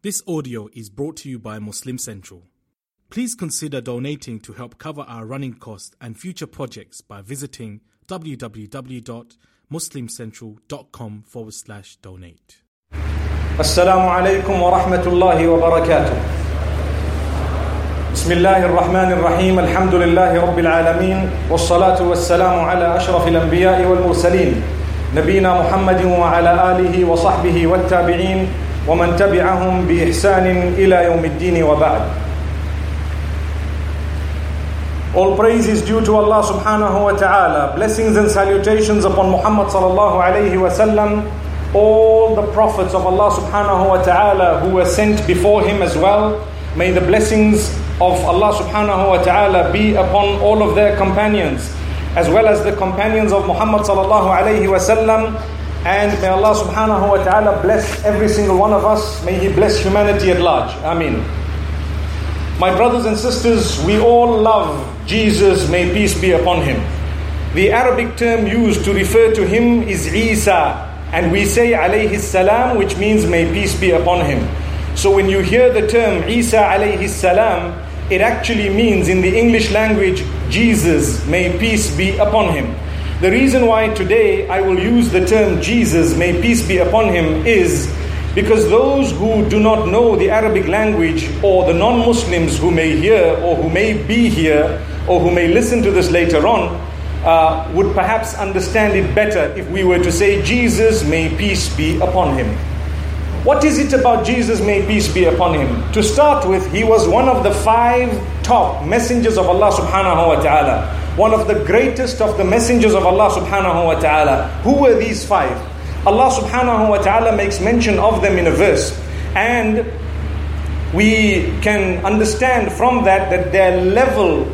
This audio is brought to you by Muslim Central. Please consider donating to help cover our running costs and future projects by visiting www.muslimcentral.com forward slash donate. السلام عليكم ورحمة الله وبركاته. بسم الله الرحمن الرحيم، الحمد لله رب العالمين، والصلاة والسلام على أشرف الأنبياء والمرسلين، نبينا محمد وعلى آله وصحبه والتابعين، ومن تبعهم بإحسان إلى يوم الدين وبعد. All praise is due to Allah subhanahu wa ta'ala. Blessings and salutations upon Muhammad sallallahu alayhi wa sallam. All the prophets of Allah subhanahu wa ta'ala who were sent before him as well. May the blessings of Allah subhanahu wa ta'ala be upon all of their companions as well as the companions of Muhammad sallallahu alayhi wa sallam. and may Allah subhanahu wa ta'ala bless every single one of us. May He bless humanity at large. Ameen. My brothers and sisters, we all love Jesus, may peace be upon him. The Arabic term used to refer to him is Isa, and we say alayhi salam, which means may peace be upon him. So when you hear the term Isa alayhi salam, it actually means in the English language, Jesus, may peace be upon him. The reason why today I will use the term Jesus, may peace be upon him, is because those who do not know the Arabic language or the non Muslims who may hear or who may be here or who may listen to this later on uh, would perhaps understand it better if we were to say, Jesus, may peace be upon him. What is it about Jesus, may peace be upon him? To start with, he was one of the five top messengers of Allah subhanahu wa ta'ala One of the greatest of the messengers of Allah subhanahu wa ta'ala. Who were these five? Allah subhanahu wa ta'ala makes mention of them in a verse. And we can understand from that that their level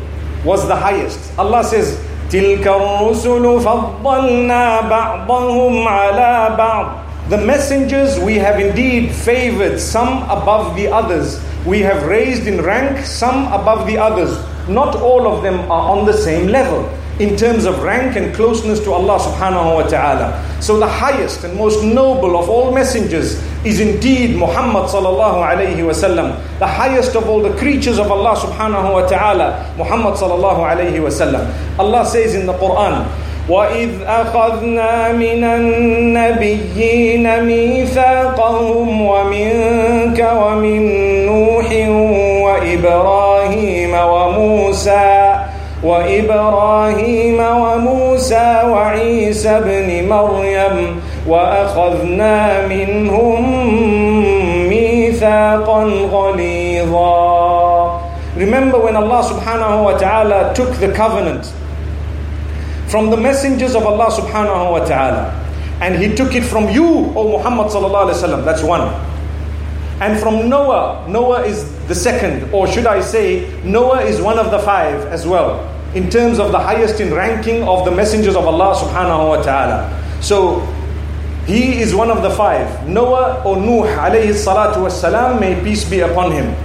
was the highest. Allah says, تِلْكَ الرُّسُلُ فَضَّلْنَا بَعْضَهُمْ عَلَى بَعْضٍ The messengers we have indeed favored some above the others. We have raised in rank some above the others. Not all of them are on the same level in terms of rank and closeness to Allah subhanahu wa ta'ala. So the highest and most noble of all messengers is indeed Muhammad sallallahu alayhi wa sallam. The highest of all the creatures of Allah subhanahu wa ta'ala, Muhammad sallallahu alayhi wa sallam. Allah says in the Quran, وإذ أخذنا من النبيين ميثاقهم ومنك ومن نوح وإبراهيم وموسى وإبراهيم وموسى وعيسى ابن مريم وأخذنا منهم ميثاقا غليظا Remember when Allah subhanahu wa ta'ala took the covenant from the messengers of Allah subhanahu wa ta'ala and he took it from you, O Muhammad sallallahu alayhi wa sallam. That's one. And from Noah, Noah is the second, or should I say, Noah is one of the five as well, in terms of the highest in ranking of the messengers of Allah subhanahu wa ta'ala. So he is one of the five. Noah or Nuh alayhi salatu was salam, may peace be upon him.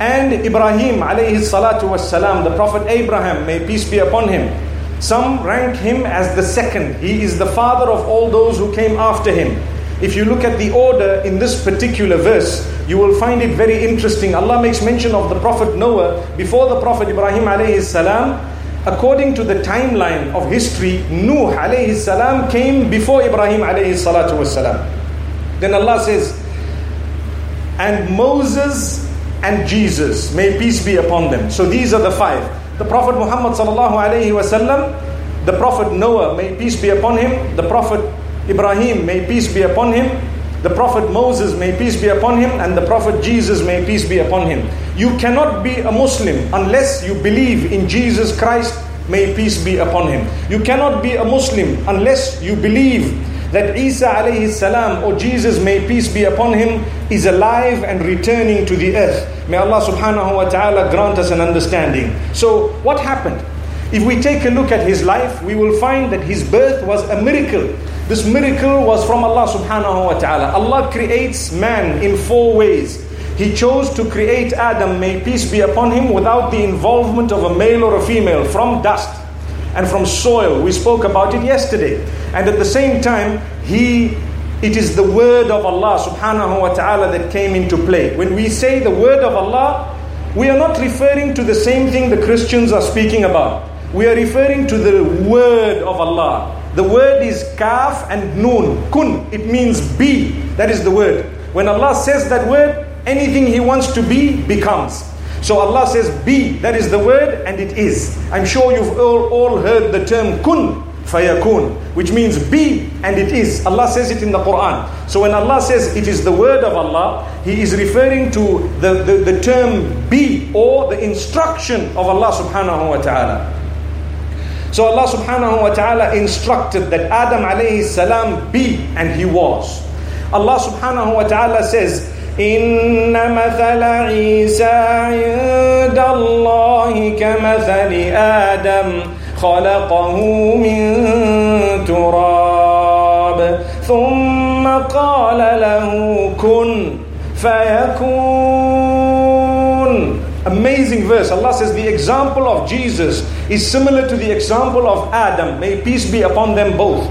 And Ibrahim alayhi salatu was salam, the Prophet Abraham, may peace be upon him. Some rank him as the second. He is the father of all those who came after him. If you look at the order in this particular verse, you will find it very interesting. Allah makes mention of the Prophet Noah before the Prophet Ibrahim alayhi salam. According to the timeline of history, Nuh alayhi salam came before Ibrahim alayhi salatu. Then Allah says, and Moses and Jesus, may peace be upon them. So these are the five. The Prophet Muhammad sallallahu alayhi wasallam, the Prophet Noah, may peace be upon him, the Prophet Ibrahim, may peace be upon him, the Prophet Moses, may peace be upon him, and the Prophet Jesus, may peace be upon him. You cannot be a Muslim unless you believe in Jesus Christ, may peace be upon him. You cannot be a Muslim unless you believe that Isa alayhi salam or Jesus may peace be upon him is alive and returning to the earth. May Allah subhanahu wa ta'ala grant us an understanding. So what happened? If we take a look at his life, we will find that his birth was a miracle. This miracle was from Allah subhanahu wa ta'ala. Allah creates man in four ways. He chose to create Adam, may peace be upon him, without the involvement of a male or a female, from dust and from soil. We spoke about it yesterday. And at the same time, He it is the word of Allah subhanahu wa ta'ala that came into play. When we say the word of Allah, we are not referring to the same thing the Christians are speaking about. We are referring to the word of Allah. The word is kaf and noon, kun. It means be. That is the word. When Allah says that word, anything He wants to be becomes. So Allah says be. That is the word and it is. I'm sure you've all, all heard the term kun fayakun, which means be and it is. Allah says it in the Quran. So when Allah says it is the word of Allah, He is referring to the, the, the term be or the instruction of Allah subhanahu wa ta'ala. So Allah subhanahu wa ta'ala instructed that Adam alayhi salam be and he was. Allah subhanahu wa ta'ala says, إن مثل عيسى عند الله كمثل آدم خلقه من تراب ثم قال له كن فيكون Amazing verse. Allah says the example of Jesus is similar to the example of Adam. May peace be upon them both.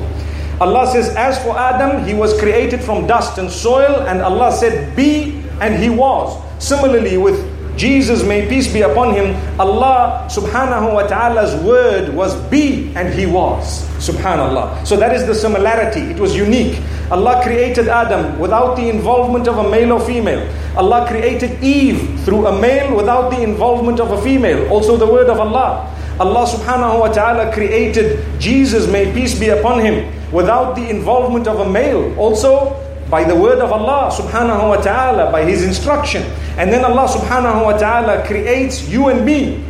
Allah says, As for Adam, he was created from dust and soil, and Allah said, Be, and he was. Similarly, with Jesus, may peace be upon him, Allah subhanahu wa ta'ala's word was be and he was. Subhanallah. So that is the similarity. It was unique. Allah created Adam without the involvement of a male or female. Allah created Eve through a male without the involvement of a female. Also the word of Allah. Allah subhanahu wa ta'ala created Jesus, may peace be upon him, without the involvement of a male. Also by the word of Allah subhanahu wa ta'ala, by His instruction. And then Allah subhanahu wa ta'ala creates you and me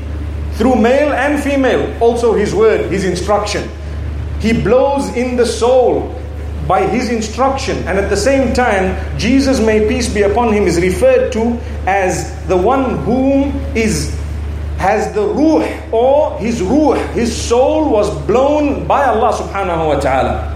through male and female, also His word, His instruction. He blows in the soul by His instruction. And at the same time, Jesus, may peace be upon Him, is referred to as the one whom is has the ruh or his ruh, his soul was blown by Allah subhanahu wa ta'ala.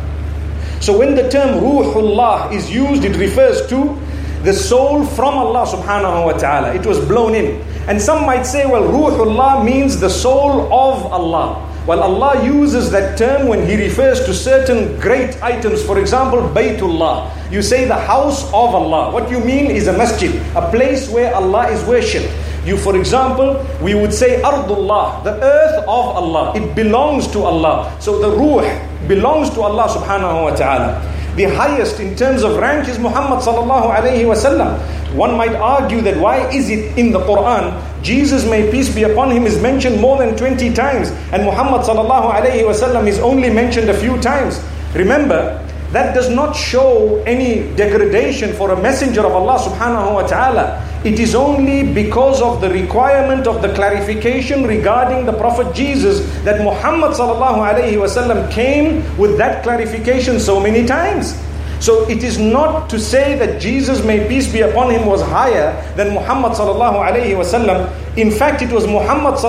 So when the term Ruhullah is used, it refers to the soul from Allah subhanahu wa ta'ala. It was blown in. And some might say, well, Ruhullah means the soul of Allah. Well, Allah uses that term when He refers to certain great items. For example, Baytullah. You say the house of Allah. What you mean is a masjid, a place where Allah is worshipped. You, for example, we would say Ardullah, the earth of Allah. It belongs to Allah. So the ruh belongs to Allah subhanahu wa ta'ala. The highest in terms of rank is Muhammad sallallahu alayhi wasallam. One might argue that why is it in the Quran, Jesus may peace be upon him is mentioned more than 20 times and Muhammad sallallahu alayhi wasallam is only mentioned a few times. Remember, that does not show any degradation for a messenger of Allah subhanahu wa ta'ala. It is only because of the requirement of the clarification regarding the Prophet Jesus that Muhammad came with that clarification so many times. So it is not to say that Jesus, may peace be upon him, was higher than Muhammad. In fact, it was Muhammad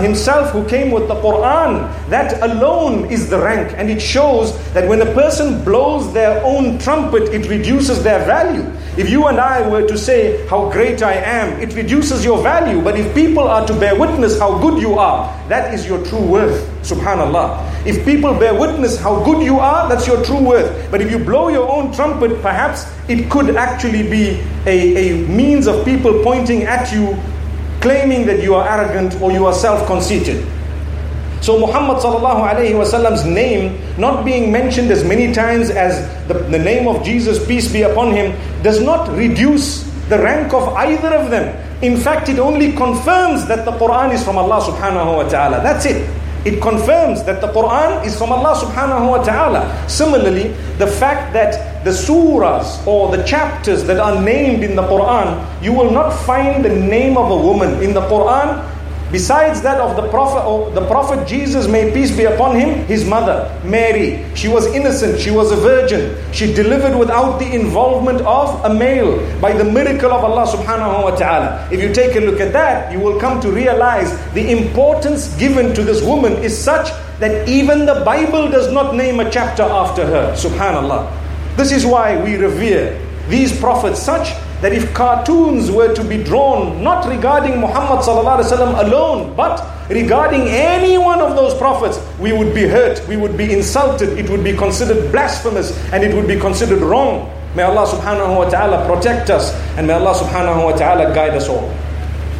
himself who came with the Quran. That alone is the rank, and it shows that when a person blows their own trumpet, it reduces their value. If you and I were to say how great I am, it reduces your value. But if people are to bear witness how good you are, that is your true worth. Subhanallah. If people bear witness how good you are, that's your true worth. But if you blow your own trumpet, perhaps it could actually be a, a means of people pointing at you, claiming that you are arrogant or you are self conceited. So Muhammad sallallahu alayhi wasallam's name not being mentioned as many times as the, the name of Jesus, peace be upon him, does not reduce the rank of either of them. In fact, it only confirms that the Quran is from Allah subhanahu wa ta'ala. That's it. It confirms that the Quran is from Allah subhanahu wa ta'ala. Similarly, the fact that the surahs or the chapters that are named in the Quran, you will not find the name of a woman in the Quran Besides that of the Prophet, the Prophet Jesus, may peace be upon him, his mother, Mary, she was innocent, she was a virgin. She delivered without the involvement of a male by the miracle of Allah subhanahu wa ta'ala. If you take a look at that, you will come to realize the importance given to this woman is such that even the Bible does not name a chapter after her. Subhanallah. This is why we revere these prophets such that if cartoons were to be drawn, not regarding Muhammad alone, but regarding any one of those prophets, we would be hurt, we would be insulted, it would be considered blasphemous, and it would be considered wrong. May Allah subhanahu wa ta'ala protect us, and may Allah subhanahu wa ta'ala guide us all.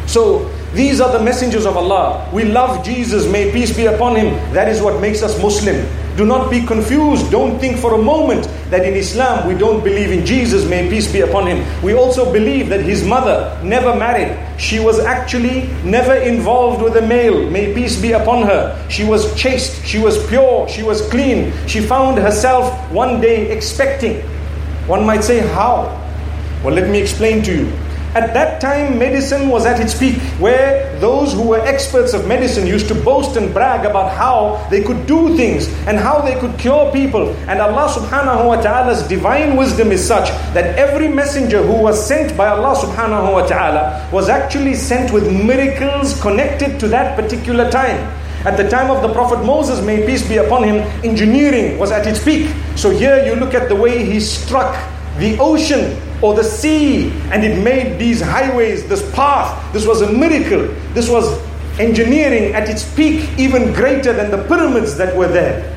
So, these are the messengers of Allah. We love Jesus, may peace be upon him. That is what makes us Muslim. Do not be confused. Don't think for a moment that in Islam we don't believe in Jesus, may peace be upon him. We also believe that his mother never married. She was actually never involved with a male, may peace be upon her. She was chaste, she was pure, she was clean. She found herself one day expecting. One might say, How? Well, let me explain to you. At that time, medicine was at its peak, where those who were experts of medicine used to boast and brag about how they could do things and how they could cure people. And Allah subhanahu wa ta'ala's divine wisdom is such that every messenger who was sent by Allah subhanahu wa ta'ala was actually sent with miracles connected to that particular time. At the time of the Prophet Moses, may peace be upon him, engineering was at its peak. So here you look at the way he struck the ocean or the sea and it made these highways, this path. This was a miracle. This was engineering at its peak, even greater than the pyramids that were there.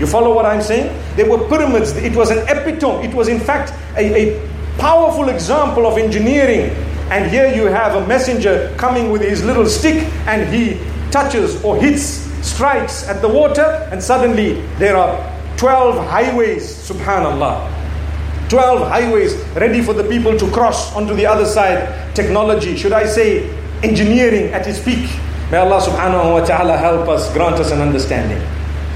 You follow what I'm saying? There were pyramids. It was an epitome. It was, in fact, a, a powerful example of engineering. And here you have a messenger coming with his little stick and he touches or hits, strikes at the water, and suddenly there are 12 highways, subhanallah. 12 highways ready for the people to cross onto the other side. Technology, should I say, engineering at its peak. May Allah subhanahu wa ta'ala help us, grant us an understanding.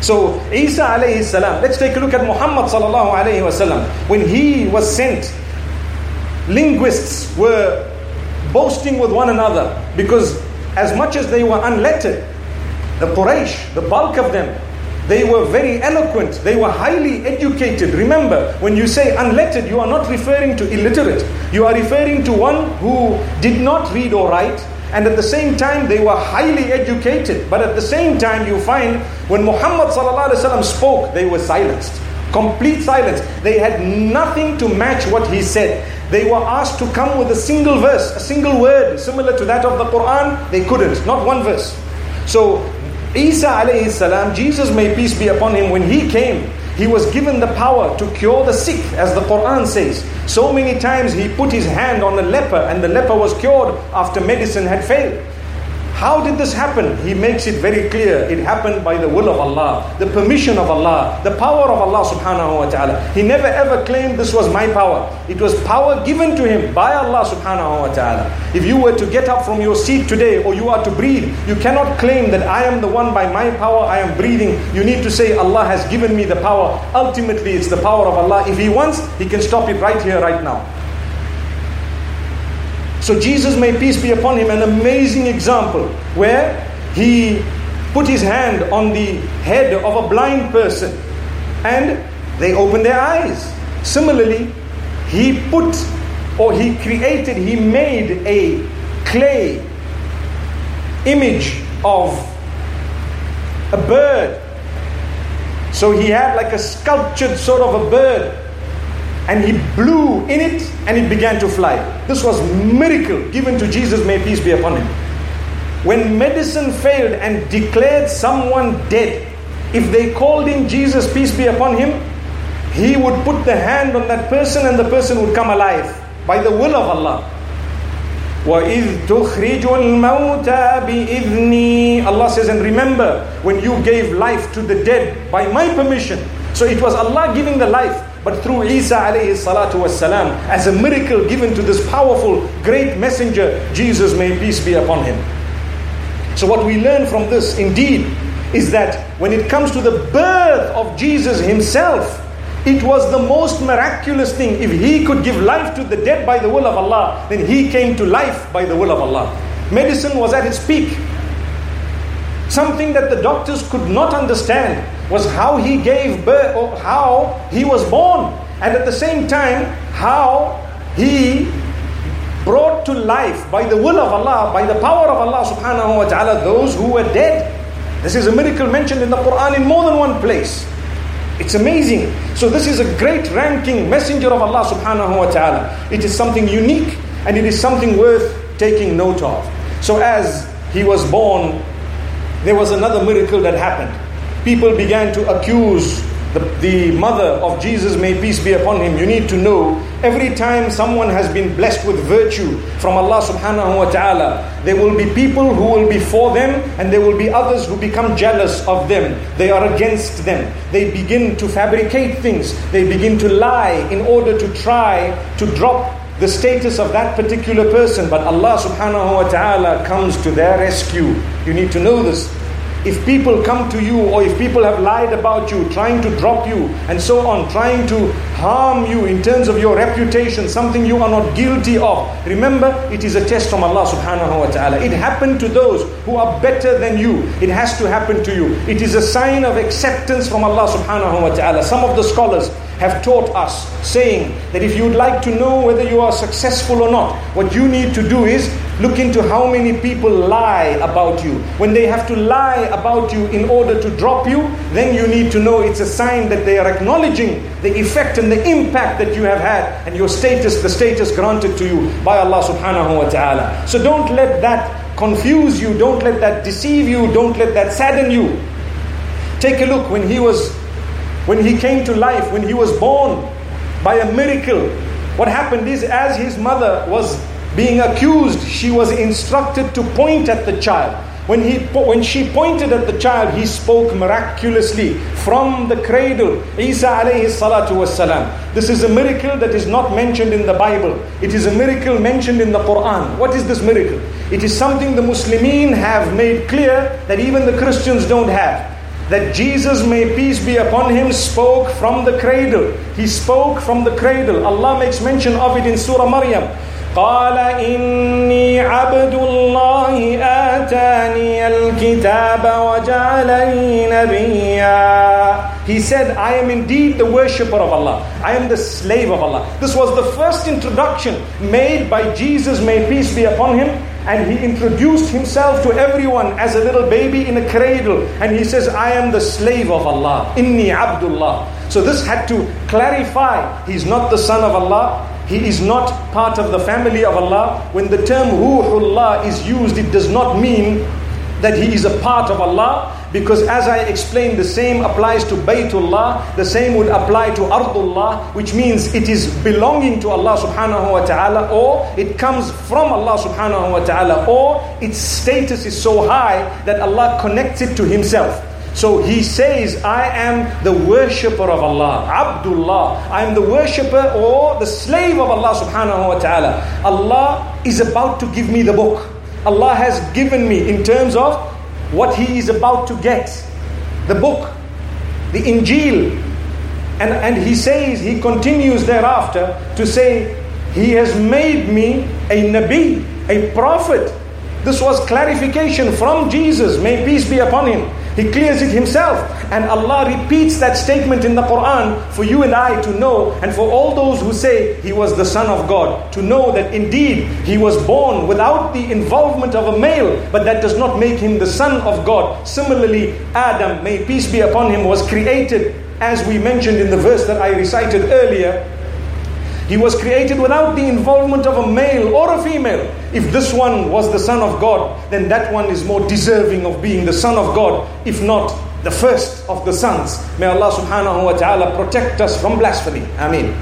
So, Isa alayhi salam, let's take a look at Muhammad sallallahu alayhi wasallam. When he was sent, linguists were boasting with one another because as much as they were unlettered, the Quraysh, the bulk of them, they were very eloquent. They were highly educated. Remember, when you say unlettered, you are not referring to illiterate. You are referring to one who did not read or write. And at the same time, they were highly educated. But at the same time, you find when Muhammad spoke, they were silenced. Complete silence. They had nothing to match what he said. They were asked to come with a single verse, a single word similar to that of the Quran. They couldn't, not one verse. So Isa alayhi salam, Jesus may peace be upon him, when he came, he was given the power to cure the sick, as the Quran says. So many times he put his hand on a leper and the leper was cured after medicine had failed. How did this happen? He makes it very clear. It happened by the will of Allah, the permission of Allah, the power of Allah subhanahu wa ta'ala. He never ever claimed this was my power. It was power given to him by Allah subhanahu wa ta'ala. If you were to get up from your seat today or you are to breathe, you cannot claim that I am the one by my power I am breathing. You need to say Allah has given me the power. Ultimately, it's the power of Allah. If He wants, He can stop it right here, right now. So Jesus, may peace be upon him, an amazing example where he put his hand on the head of a blind person and they opened their eyes. Similarly, he put or he created, he made a clay image of a bird. So he had like a sculptured sort of a bird and he blew in it and it began to fly. This was miracle given to Jesus, may peace be upon him. When medicine failed and declared someone dead, if they called him Jesus, peace be upon him, he would put the hand on that person and the person would come alive by the will of Allah. وَإِذْ تُخْرِجُ الْمَوْتَى بِإِذْنِي Allah says, and remember when you gave life to the dead by my permission. So it was Allah giving the life. But through Isa alayhi salatu wasalam, as a miracle given to this powerful, great messenger, Jesus, may peace be upon him. So what we learn from this, indeed, is that when it comes to the birth of Jesus himself, it was the most miraculous thing. If he could give life to the dead by the will of Allah, then he came to life by the will of Allah. Medicine was at its peak. Something that the doctors could not understand was how he gave birth, or how he was born, and at the same time, how he brought to life by the will of Allah, by the power of Allah subhanahu wa ta'ala, those who were dead. This is a miracle mentioned in the Quran in more than one place. It's amazing. So this is a great ranking messenger of Allah subhanahu wa ta'ala. It is something unique and it is something worth taking note of. So as he was born, there was another miracle that happened. People began to accuse the, the mother of Jesus, may peace be upon him, you need to know every time someone has been blessed with virtue from Allah subhanahu wa ta'ala, there will be people who will be for them and there will be others who become jealous of them. They are against them. They begin to fabricate things. They begin to lie in order to try to drop the status of that particular person. But Allah subhanahu wa ta'ala comes to their rescue. You need to know this. If people come to you or if people have lied about you, trying to drop you and so on, trying to harm you in terms of your reputation, something you are not guilty of, remember it is a test from Allah subhanahu wa ta'ala. It happened to those who are better than you. It has to happen to you. It is a sign of acceptance from Allah subhanahu wa ta'ala. Some of the scholars have taught us, saying that if you'd like to know whether you are successful or not, what you need to do is look into how many people lie about you. When they have to lie about you in order to drop you, then you need to know it's a sign that they are acknowledging the effect and the impact that you have had and your status, the status granted to you by Allah subhanahu wa ta'ala. So don't let that confuse you, don't let that deceive you, don't let that sadden you. Take a look when he was when he came to life, when he was born by a miracle, what happened is as his mother was being accused, she was instructed to point at the child. When, he, when she pointed at the child, he spoke miraculously from the cradle. Isa alayhi salatu wasalam. This is a miracle that is not mentioned in the Bible. It is a miracle mentioned in the Quran. What is this miracle? It is something the Muslimin have made clear that even the Christians don't have that Jesus, may peace be upon him, spoke from the cradle. He spoke from the cradle. Allah makes mention of it in Surah Maryam. قال إني عبد الله آتاني الكتاب وجعلني نبيا He said, I am indeed the worshipper of Allah. I am the slave of Allah. This was the first introduction made by Jesus, may peace be upon him, and he introduced himself to everyone as a little baby in a cradle. And he says, I am the slave of Allah. Inni Abdullah. So this had to clarify he's not the son of Allah. He is not part of the family of Allah. When the term Ruhullah is used, it does not mean that he is a part of Allah because as I explained the same applies to Baytullah the same would apply to Ardullah which means it is belonging to Allah subhanahu wa ta'ala or it comes from Allah subhanahu wa ta'ala or its status is so high that Allah connects it to himself so he says, I am the worshipper of Allah, Abdullah. I am the worshipper or the slave of Allah subhanahu wa ta'ala. Allah is about to give me the book. Allah has given me in terms of what He is about to get. The book, the Injil. And, and He says, He continues thereafter to say, He has made me a Nabi, a prophet. This was clarification from Jesus, may peace be upon Him. He clears it himself. And Allah repeats that statement in the Quran for you and I to know, and for all those who say he was the Son of God, to know that indeed he was born without the involvement of a male, but that does not make him the Son of God. Similarly, Adam, may peace be upon him, was created, as we mentioned in the verse that I recited earlier, he was created without the involvement of a male or a female. If this one was the Son of God, then that one is more deserving of being the Son of God, if not the first of the sons. May Allah subhanahu wa ta'ala protect us from blasphemy. Ameen.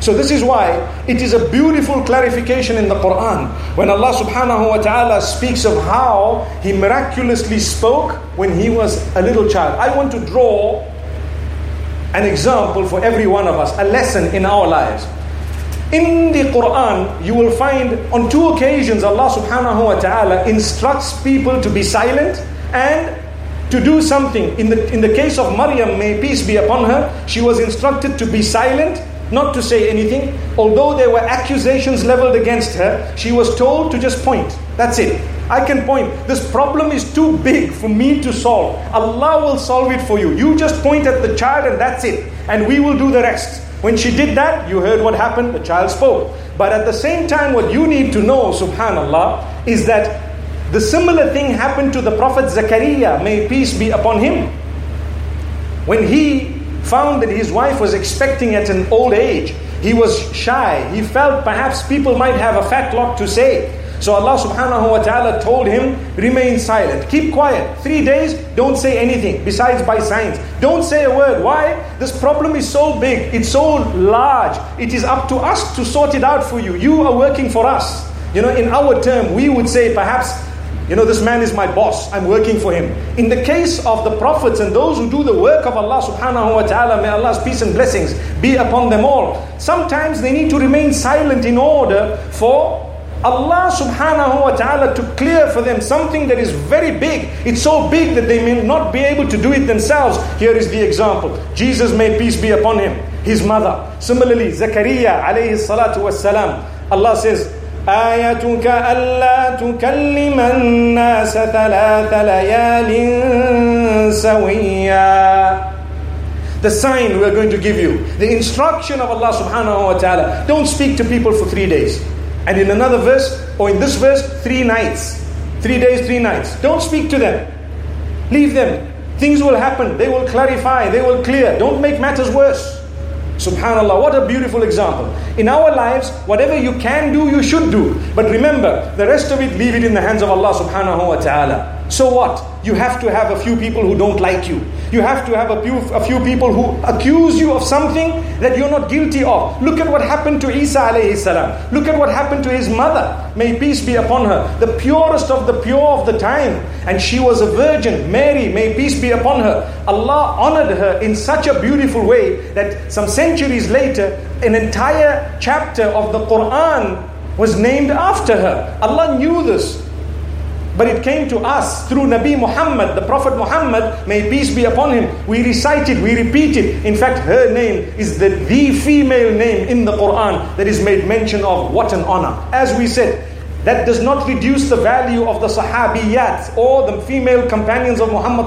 So this is why it is a beautiful clarification in the Quran when Allah subhanahu wa ta'ala speaks of how He miraculously spoke when He was a little child. I want to draw an example for every one of us, a lesson in our lives. In the Quran, you will find on two occasions Allah subhanahu wa ta'ala instructs people to be silent and to do something. In the, in the case of Maryam, may peace be upon her, she was instructed to be silent, not to say anything. Although there were accusations leveled against her, she was told to just point. That's it. I can point. This problem is too big for me to solve. Allah will solve it for you. You just point at the child and that's it. And we will do the rest. When she did that, you heard what happened, the child spoke. But at the same time, what you need to know, subhanAllah, is that the similar thing happened to the Prophet Zakaria, may peace be upon him. When he found that his wife was expecting at an old age. He was shy. He felt perhaps people might have a fat lot to say. So Allah subhanahu wa ta'ala told him, remain silent, keep quiet. Three days, don't say anything besides by signs. Don't say a word. Why? This problem is so big, it's so large. It is up to us to sort it out for you. You are working for us. You know, in our term, we would say perhaps you know, this man is my boss, I'm working for him. In the case of the prophets and those who do the work of Allah subhanahu wa ta'ala, may Allah's peace and blessings be upon them all. Sometimes they need to remain silent in order for Allah subhanahu wa ta'ala to clear for them something that is very big. It's so big that they may not be able to do it themselves. Here is the example. Jesus, may peace be upon him, his mother. Similarly, Zakaria alayhi salatu was salam. Allah says, آيتك ألا تكلم الناس ثلاث ليال سويا The sign we're going to give you, the instruction of Allah subhanahu wa ta'ala. Don't speak to people for three days. And in another verse, or in this verse, three nights. Three days, three nights. Don't speak to them. Leave them. Things will happen. They will clarify. They will clear. Don't make matters worse. Subhanallah, what a beautiful example. In our lives, whatever you can do, you should do. But remember, the rest of it, leave it in the hands of Allah subhanahu wa ta'ala. So what? You have to have a few people who don't like you. You have to have a few, a few people who accuse you of something that you're not guilty of. Look at what happened to Isa alayhi salam. Look at what happened to his mother. May peace be upon her. The purest of the pure of the time. And she was a virgin. Mary, may peace be upon her. Allah honored her in such a beautiful way that some centuries later, an entire chapter of the Quran was named after her. Allah knew this. But it came to us through Nabi Muhammad, the Prophet Muhammad, may peace be upon him. We recite it, we repeat it. In fact, her name is the, the female name in the Quran that is made mention of. What an honor. As we said, that does not reduce the value of the Sahabiyat or the female companions of Muhammad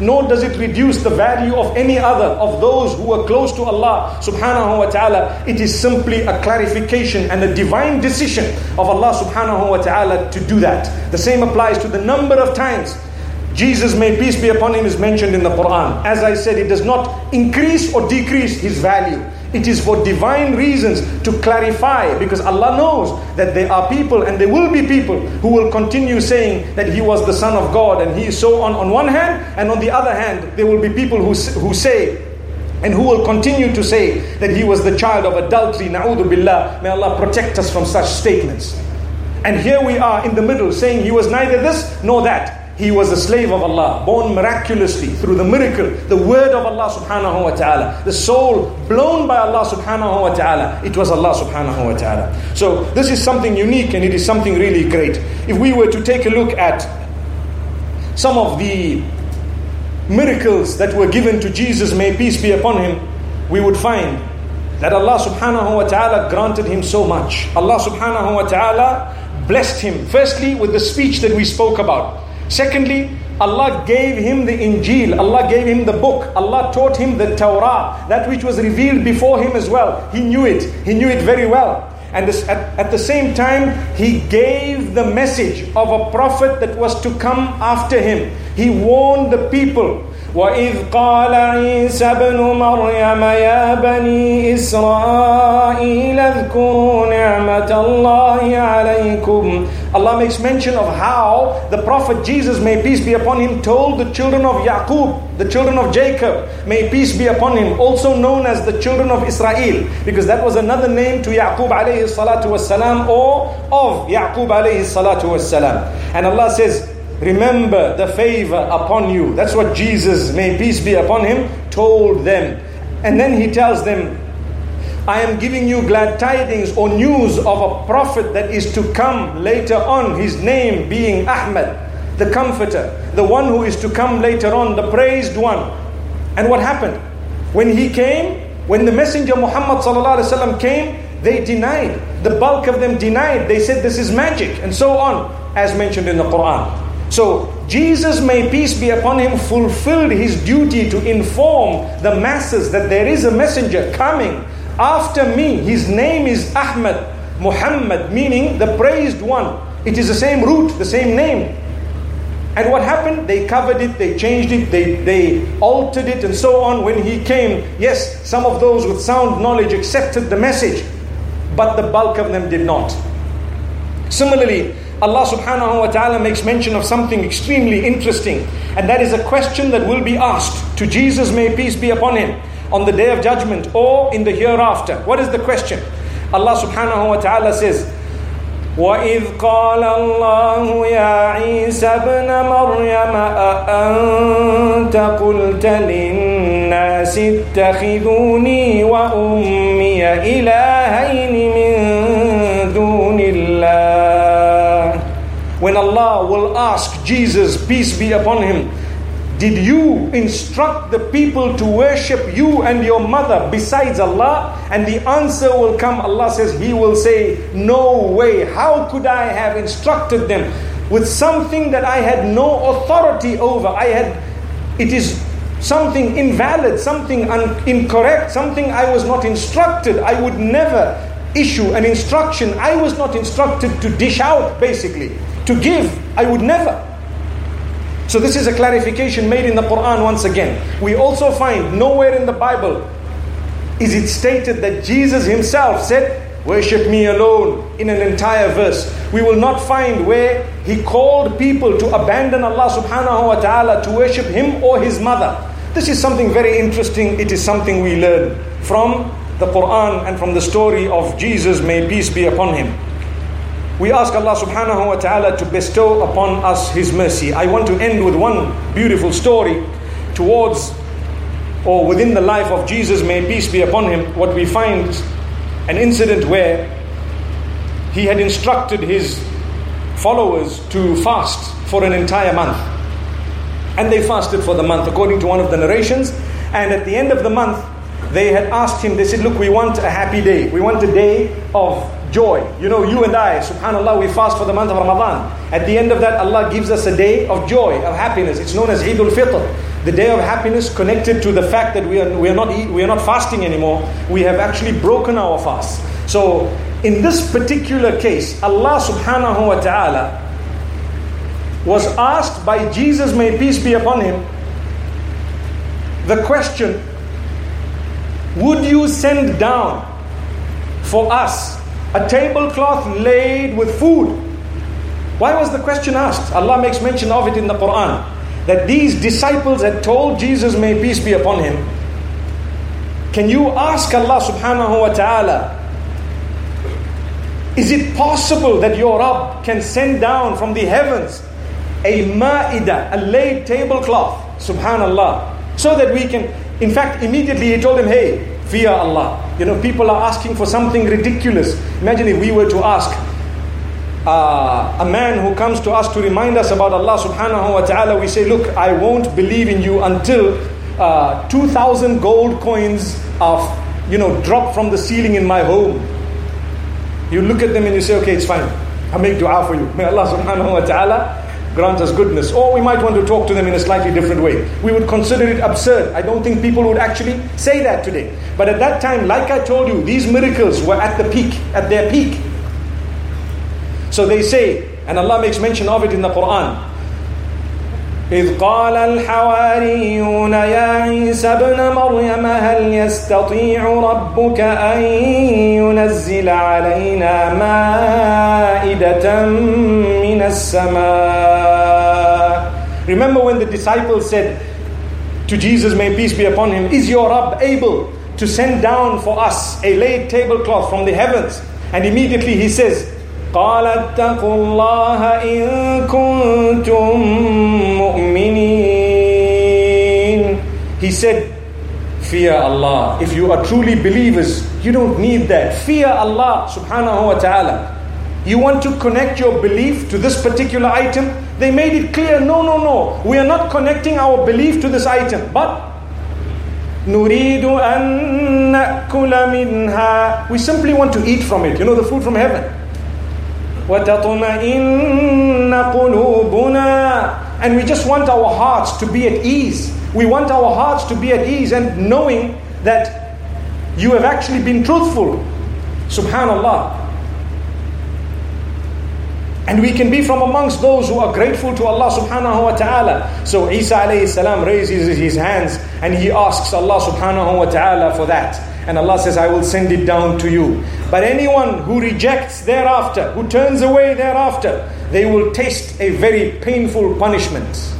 nor does it reduce the value of any other of those who were close to Allah subhanahu wa ta'ala. It is simply a clarification and a divine decision of Allah subhanahu wa ta'ala to do that. The same applies to the number of times Jesus, may peace be upon him, is mentioned in the Quran. As I said, it does not increase or decrease his value. It is for divine reasons to clarify because Allah knows that there are people and there will be people who will continue saying that He was the Son of God and He is so on, on one hand, and on the other hand, there will be people who, who say and who will continue to say that he was the child of adultery. Na'udhu billah. May Allah protect us from such statements. And here we are in the middle saying he was neither this nor that. He was a slave of Allah, born miraculously through the miracle, the word of Allah subhanahu wa ta'ala, the soul blown by Allah subhanahu wa ta'ala. It was Allah subhanahu wa ta'ala. So this is something unique and it is something really great. If we were to take a look at some of the miracles that were given to Jesus, may peace be upon him, we would find that Allah subhanahu wa ta'ala granted him so much. Allah subhanahu wa ta'ala blessed him, firstly, with the speech that we spoke about. Secondly, Allah gave him the Injil, Allah gave him the book, Allah taught him the Torah, that which was revealed before him as well. He knew it, he knew it very well. And this, at, at the same time, he gave the message of a prophet that was to come after him. He warned the people وإذ قال عيسى ابن مريم يا بني إسرائيل اذكروا نعمة الله عليكم Allah makes mention of how the Prophet Jesus, may peace be upon him, told the children of Yaqub, the children of Jacob, may peace be upon him, also known as the children of Israel, because that was another name to Yaqub alayhi salatu wasalam or of Yaqub alayhi salatu wasalam. And Allah says, Remember the favor upon you. That's what Jesus, may peace be upon him, told them. And then he tells them, I am giving you glad tidings or news of a prophet that is to come later on, his name being Ahmad, the comforter, the one who is to come later on, the praised one. And what happened? When he came, when the messenger Muhammad came, they denied. The bulk of them denied. They said this is magic and so on, as mentioned in the Quran. So Jesus, may peace be upon him, fulfilled his duty to inform the masses that there is a messenger coming after me. His name is Ahmad, Muhammad, meaning the praised one. It is the same root, the same name. And what happened? They covered it, they changed it, they, they altered it, and so on. When he came, yes, some of those with sound knowledge accepted the message, but the bulk of them did not. Similarly, Allah subhanahu wa ta'ala makes mention of something extremely interesting, and that is a question that will be asked to Jesus, may peace be upon him, on the day of judgment or in the hereafter. What is the question? Allah subhanahu wa ta'ala says, وإذ قال الله يا عيسى ابن مريم أأنت قلت للناس اتخذوني وأمي إلهين من دون الله When Allah will ask Jesus, peace be upon him, did you instruct the people to worship you and your mother besides Allah? And the answer will come. Allah says, He will say, No way. How could I have instructed them with something that I had no authority over? I had, it is something invalid, something un- incorrect, something I was not instructed. I would never issue an instruction I was not instructed to dish out, basically. To give, I would never. So this is a clarification made in the Quran once again. We also find nowhere in the Bible is it stated that Jesus himself said, Worship me alone in an entire verse. We will not find where he called people to abandon Allah subhanahu wa ta'ala to worship him or his mother. This is something very interesting. It is something we learn from the Quran and from the story of Jesus, may peace be upon him. We ask Allah subhanahu wa ta'ala to bestow upon us His mercy. I want to end with one beautiful story towards or within the life of Jesus, may peace be upon him. What we find an incident where he had instructed his followers to fast for an entire month. And they fasted for the month, according to one of the narrations. And at the end of the month, they had asked him, they said, Look, we want a happy day. We want a day of joy. You know, you and I, subhanAllah, we fast for the month of Ramadan. At the end of that, Allah gives us a day of joy, of happiness. It's known as Eid al-Fitr. The day of happiness connected to the fact that we are, we, are not, we are not fasting anymore. We have actually broken our fast. So, in this particular case, Allah subhanahu wa ta'ala was asked by Jesus, may peace be upon him, the question, would you send down for us a tablecloth laid with food. Why was the question asked? Allah makes mention of it in the Quran that these disciples had told Jesus, may peace be upon him, can you ask Allah subhanahu wa ta'ala, is it possible that your Rabb can send down from the heavens a ma'idah, a laid tablecloth, subhanallah, so that we can, in fact, immediately he told him, hey, fear Allah. You know, people are asking for something ridiculous. Imagine if we were to ask uh, a man who comes to us to remind us about Allah subhanahu wa ta'ala, we say, Look, I won't believe in you until uh, 2,000 gold coins are, you know, dropped from the ceiling in my home. You look at them and you say, Okay, it's fine. I'll make dua for you. May Allah subhanahu wa ta'ala grant us goodness. Or we might want to talk to them in a slightly different way. We would consider it absurd. I don't think people would actually say that today. But at that time, like I told you, these miracles were at the peak, at their peak. So they say, and Allah makes mention of it in the Quran. إذ قال الحواريون يا عيسى ابن مريم هل يستطيع ربك أن ينزل علينا مائدة من السماء Remember when the disciples said to Jesus, may peace be upon him, is your Rabb able to send down for us a laid tablecloth from the heavens? And immediately he says, قال اتقوا الله إن كنتم مؤمنين He said, Fear Allah. If you are truly believers, you don't need that. Fear Allah subhanahu wa ta'ala. You want to connect your belief to this particular item? They made it clear no, no, no. We are not connecting our belief to this item. But نريد أن نأكل منها We simply want to eat from it. You know the food from heaven. وتطمئن قلوبنا And we just want our hearts to be at ease. We want our hearts to be at ease and knowing that you have actually been truthful. Subhanallah. And we can be from amongst those who are grateful to Allah subhanahu wa ta'ala. So Isa alayhi salam raises his hands and he asks Allah subhanahu wa ta'ala for that. And Allah says, I will send it down to you. But anyone who rejects thereafter, who turns away thereafter, they will taste a very painful punishment.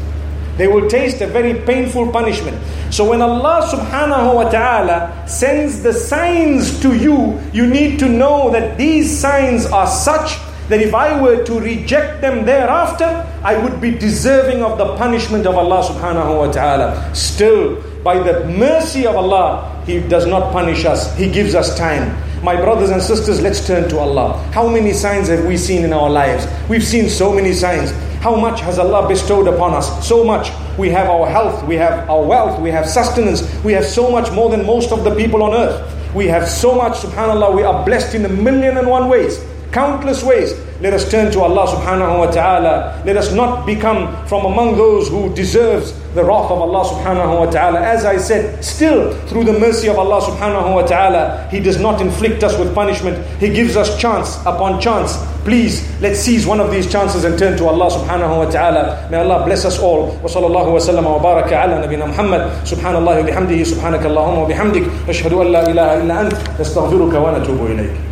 They will taste a very painful punishment. So when Allah subhanahu wa ta'ala sends the signs to you, you need to know that these signs are such that if I were to reject them thereafter, I would be deserving of the punishment of Allah subhanahu wa ta'ala. Still, by the mercy of Allah, He does not punish us, He gives us time. My brothers and sisters, let's turn to Allah. How many signs have we seen in our lives? We've seen so many signs. How much has Allah bestowed upon us? So much. We have our health, we have our wealth, we have sustenance, we have so much more than most of the people on earth. We have so much, subhanAllah, we are blessed in a million and one ways countless ways. Let us turn to Allah subhanahu wa ta'ala. Let us not become from among those who deserves the wrath of Allah subhanahu wa ta'ala. As I said, still through the mercy of Allah subhanahu wa ta'ala, He does not inflict us with punishment. He gives us chance upon chance. Please, let's seize one of these chances and turn to Allah subhanahu wa ta'ala. May Allah bless us all. Wa sallallahu wa sallam wa baraka ala nabina Muhammad. Subhanallah wa bihamdihi, subhanaka Allahumma wa bihamdik. Ashhadu an la ilaha illa ant. Nastaghfiruka wa natubu ilayk.